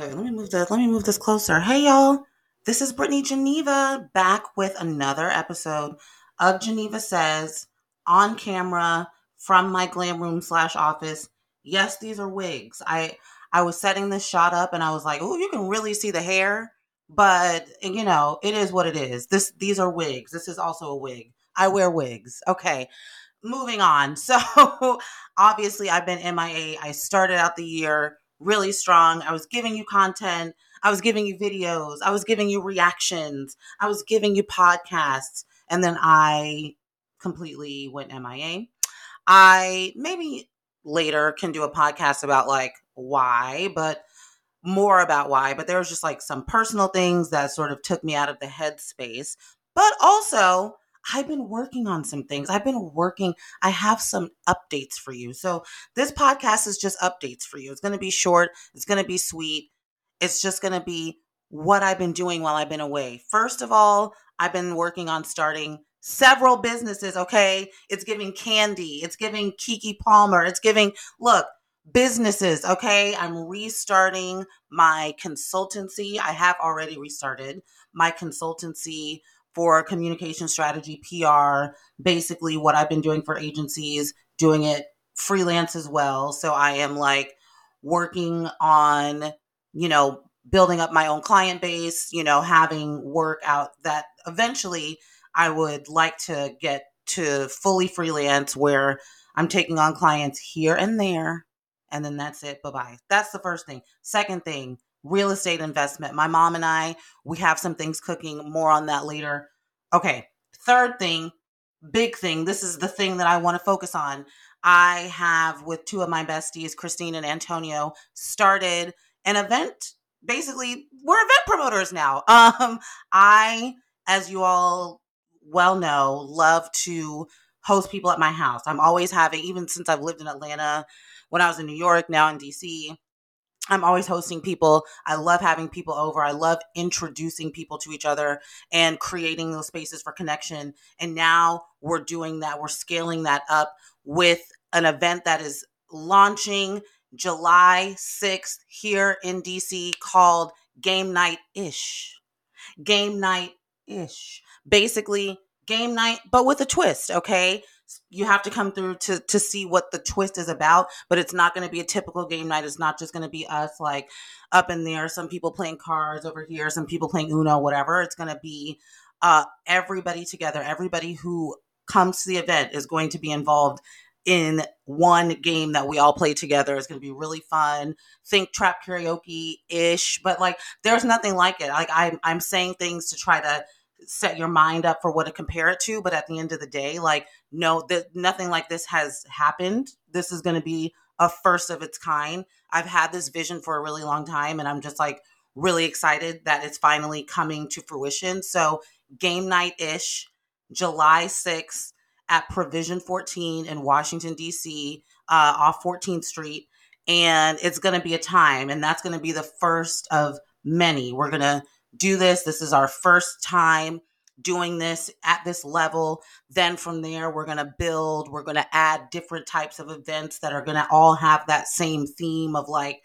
Wait, let me move this. Let me move this closer. Hey, y'all. This is Brittany Geneva back with another episode of Geneva Says on camera from my glam room slash office. Yes, these are wigs. I I was setting this shot up and I was like, oh, you can really see the hair, but you know, it is what it is. This these are wigs. This is also a wig. I wear wigs. Okay. Moving on. So obviously I've been MIA. I started out the year really strong. I was giving you content. I was giving you videos. I was giving you reactions. I was giving you podcasts. And then I completely went MIA. I maybe later can do a podcast about like why, but more about why. But there was just like some personal things that sort of took me out of the headspace. But also, I've been working on some things. I've been working. I have some updates for you. So this podcast is just updates for you. It's going to be short. It's going to be sweet. It's just going to be what I've been doing while I've been away. First of all, I've been working on starting several businesses. Okay. It's giving candy. It's giving Keke Palmer. It's giving, look, businesses. Okay. I'm restarting my consultancy. I have already restarted my consultancy for communication strategy, PR, basically what I've been doing for agencies, doing it freelance as well. So I am like working on, you know, building up my own client base, you know, having work out that eventually I would like to get to fully freelance where I'm taking on clients here and there. And then that's it. Bye bye. That's the first thing. Second thing, real estate investment. My mom and I, we have some things cooking, more on that later. Okay, third thing, big thing. This is the thing that I want to focus on. I have, with two of my besties, Christine and Antonio, started an event. Basically, we're event promoters now. Um, I, as you all well know, love to host people at my house. I'm always having, even since I've lived in Atlanta, when I was in New York, now in DC, I'm always hosting people. I love having people over. I love introducing people to each other and creating those spaces for connection. And now we're doing that. We're scaling that up with an event that is launching July 6th here in DC called Game Night Ish. Game Night Ish. Basically, game night, but with a twist, okay? You have to come through to to see what the twist is about but it's not going to be a typical game night. It's not just going to be us like up in there some people playing cards over here some people playing uno whatever. It's going to be uh everybody together. Everybody who comes to the event is going to be involved in one game that we all play together. It's going to be really fun. Think trap karaoke ish but like there's nothing like it. Like i'm i'm saying things to try to set your mind up for what to compare it to but at the end of the day like no that nothing like this has happened. This is going to be a first of its kind. I've had this vision for a really long time and i'm just like really excited that it's finally coming to fruition. So game night ish july 6th at provision 14 in washington d.c uh, off 14th street and it's going to be a time and that's going to be the first of many. We're going to do this. This is our first time doing this at this level. Then from there, we're going to build, we're going to add different types of events that are going to all have that same theme of like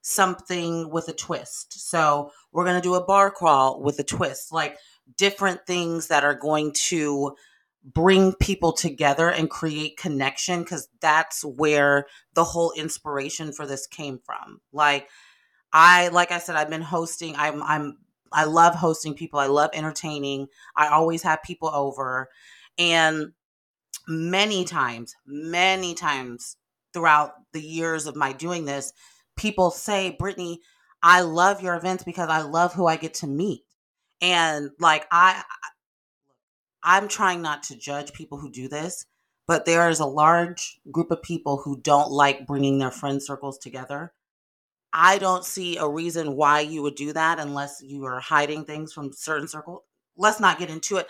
something with a twist. So we're going to do a bar crawl with a twist, like different things that are going to bring people together and create connection because that's where the whole inspiration for this came from. Like, I like I said, I've been hosting. I'm I'm I love hosting people. I love entertaining. I always have people over. And many times, many times throughout the years of my doing this, people say, Brittany, I love your events because I love who I get to meet. And like I I'm trying not to judge people who do this, but there is a large group of people who don't like bringing their friend circles together I don't see a reason why you would do that unless you are hiding things from certain circle. Let's not get into it.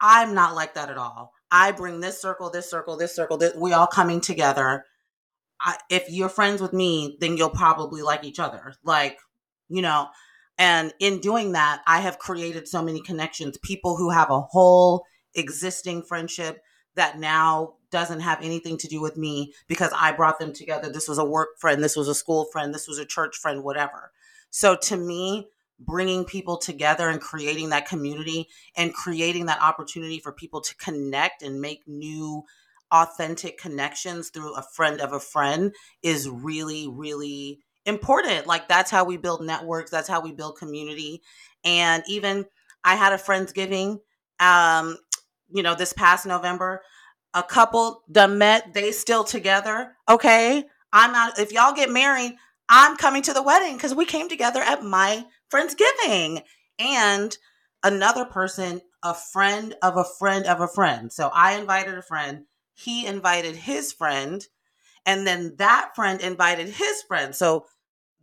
I'm not like that at all. I bring this circle, this circle, this circle. This, we all coming together. I, if you're friends with me, then you'll probably like each other. Like, you know, and in doing that, I have created so many connections. People who have a whole existing friendship that now doesn't have anything to do with me because I brought them together. This was a work friend, this was a school friend, this was a church friend, whatever. So to me, bringing people together and creating that community and creating that opportunity for people to connect and make new authentic connections through a friend of a friend is really really important like that's how we build networks that's how we build community and even i had a friendsgiving um you know this past november a couple done met they still together okay? I'm not if y'all get married i'm coming to the wedding because we came together at my friendsgiving. And another person a friend of a friend of a friend. So i invited a friend he invited his friend and then that friend invited his friend. So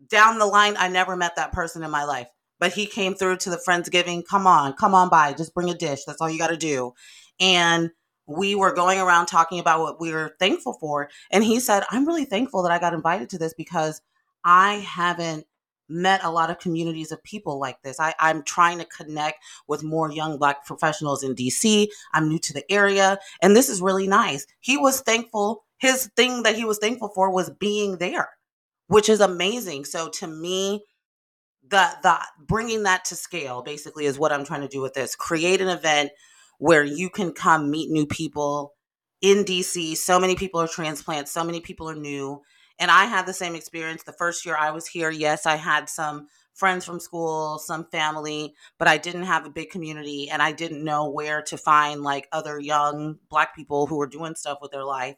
down the line i never met that person in my life but he came through to the friendsgiving come on come on by just bring a dish that's all you got to do and we were going around talking about what we were thankful for and he said i'm really thankful that i got invited to this because i haven't met a lot of communities of people like this. I, I'm trying to connect with more young Black professionals in DC. I'm new to the area, and this is really nice. He was thankful. His thing that he was thankful for was being there, which is amazing. So to me, the the bringing that to scale basically is what I'm trying to do with this. Create an event where you can come meet new people in DC. So many people are transplants, so many people are new and I had the same experience the first year I was here. Yes, I had some friends from school, some family, but I didn't have a big community and I didn't know where to find like other young black people who were doing stuff with their life.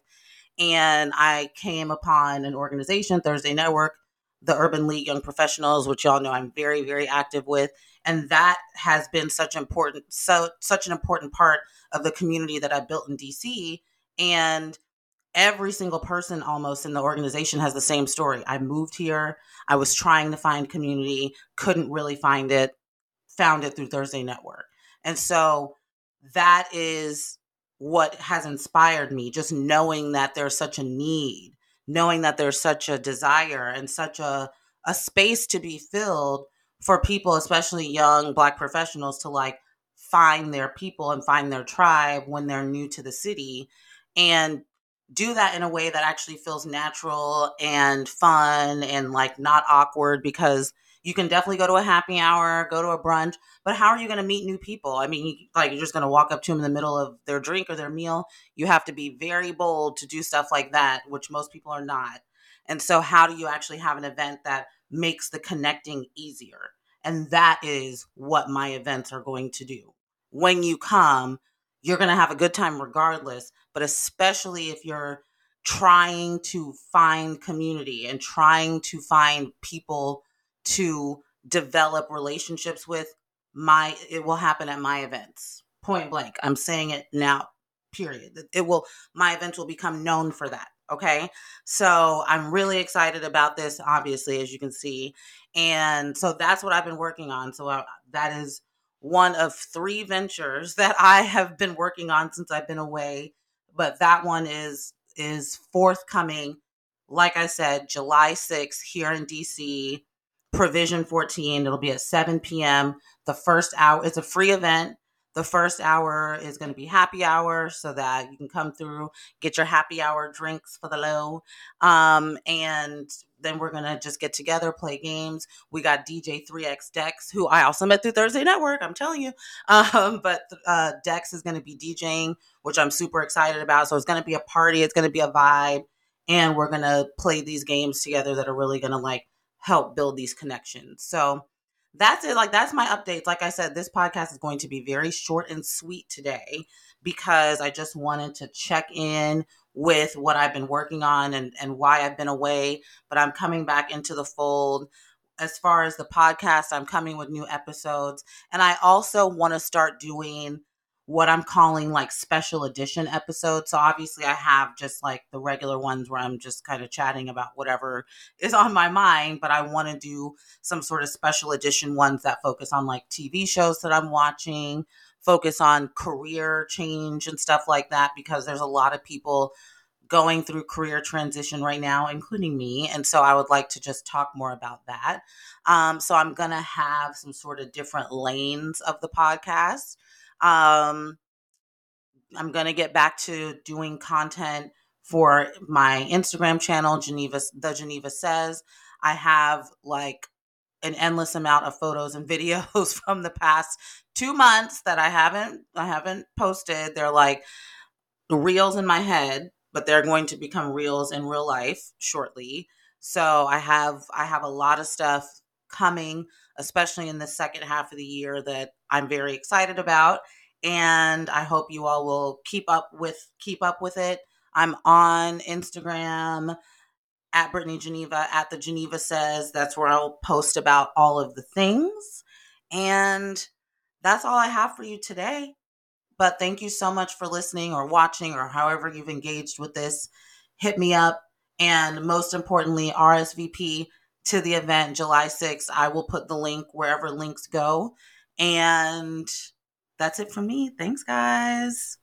And I came upon an organization, Thursday Network, the Urban League Young Professionals, which y'all know I'm very, very active with. And that has been such important, so such an important part of the community that I built in DC. And every single person almost in the organization has the same story. I moved here, I was trying to find community, couldn't really find it, found it through Thursday Network. And so that is what has inspired me just knowing that there's such a need, knowing that there's such a desire and such a a space to be filled for people especially young black professionals to like find their people and find their tribe when they're new to the city. And do that in a way that actually feels natural and fun and like not awkward because you can definitely go to a happy hour, go to a brunch, but how are you going to meet new people? I mean, like you're just going to walk up to them in the middle of their drink or their meal. You have to be very bold to do stuff like that, which most people are not. And so, how do you actually have an event that makes the connecting easier? And that is what my events are going to do. When you come, you're going to have a good time regardless, but especially if you're trying to find community and trying to find people to develop relationships with my it will happen at my events point blank. I'm saying it now period. It will my events will become known for that okay? So i'm really excited about this obviously as you can see and so that's what i've been working on. So uh, that is one of three ventures that I have been working on since I've been away, but that one is is forthcoming. Like I said, July 6th here in DC, Provision 14. It'll be at 7 p.m. The first hour, is a free event. The first hour is going to be happy hour so that you can come through, get your happy hour drinks for the low. Um, and then we're to just get together, play games. We got DJ 3X Dex, who I also met through Thursday Network, I'm telling you. Um, but uh, Dex is to be DJing, which I'm super excited about. So it's to be a party, it's to be a vibe. And we're to play these games together that are really to like help build these connections. So that's it. Like, that's my updates. Like I said, this podcast is going to be very short and sweet today because I just wanted to check in with what I've been working on and, and why I've been away. But I'm coming back into the fold. As far as the podcast, I'm coming with new episodes. And I also want to start doing what I'm calling like special edition episodes. So obviously I have just like the regular ones where I'm just kind of chatting about whatever is on my mind, but I want to do some sort of special edition ones that focus on like TV shows that I'm watching, focus on career change and stuff like that because there's a lot of people going through career transition right now, including me. And so I would like to just talk more about that. Um, so I'm going to have some sort of different lanes of the podcast. Um, I'm going to get back to doing content for my Instagram channel, Geneva, the Geneva Says. I have like an endless amount of photos and videos from the past two months that I haven't I haven't posted. They're like reels in my head, but they're going to become reels in real life shortly. So I have I have a lot of stuff coming, especially in the second half of the year that I'm very excited about. And I hope you all will keep up with keep up with it. I'm on Instagram at Brittany Geneva, at the Geneva Says. That's where I'll post about all of the things. And that's all I have for you today. But thank you so much for listening or watching or however you've engaged with this. Hit me up. And most importantly, RSVP to the event July 6th. I will put the link wherever links go. And that's it from me. Thanks, guys.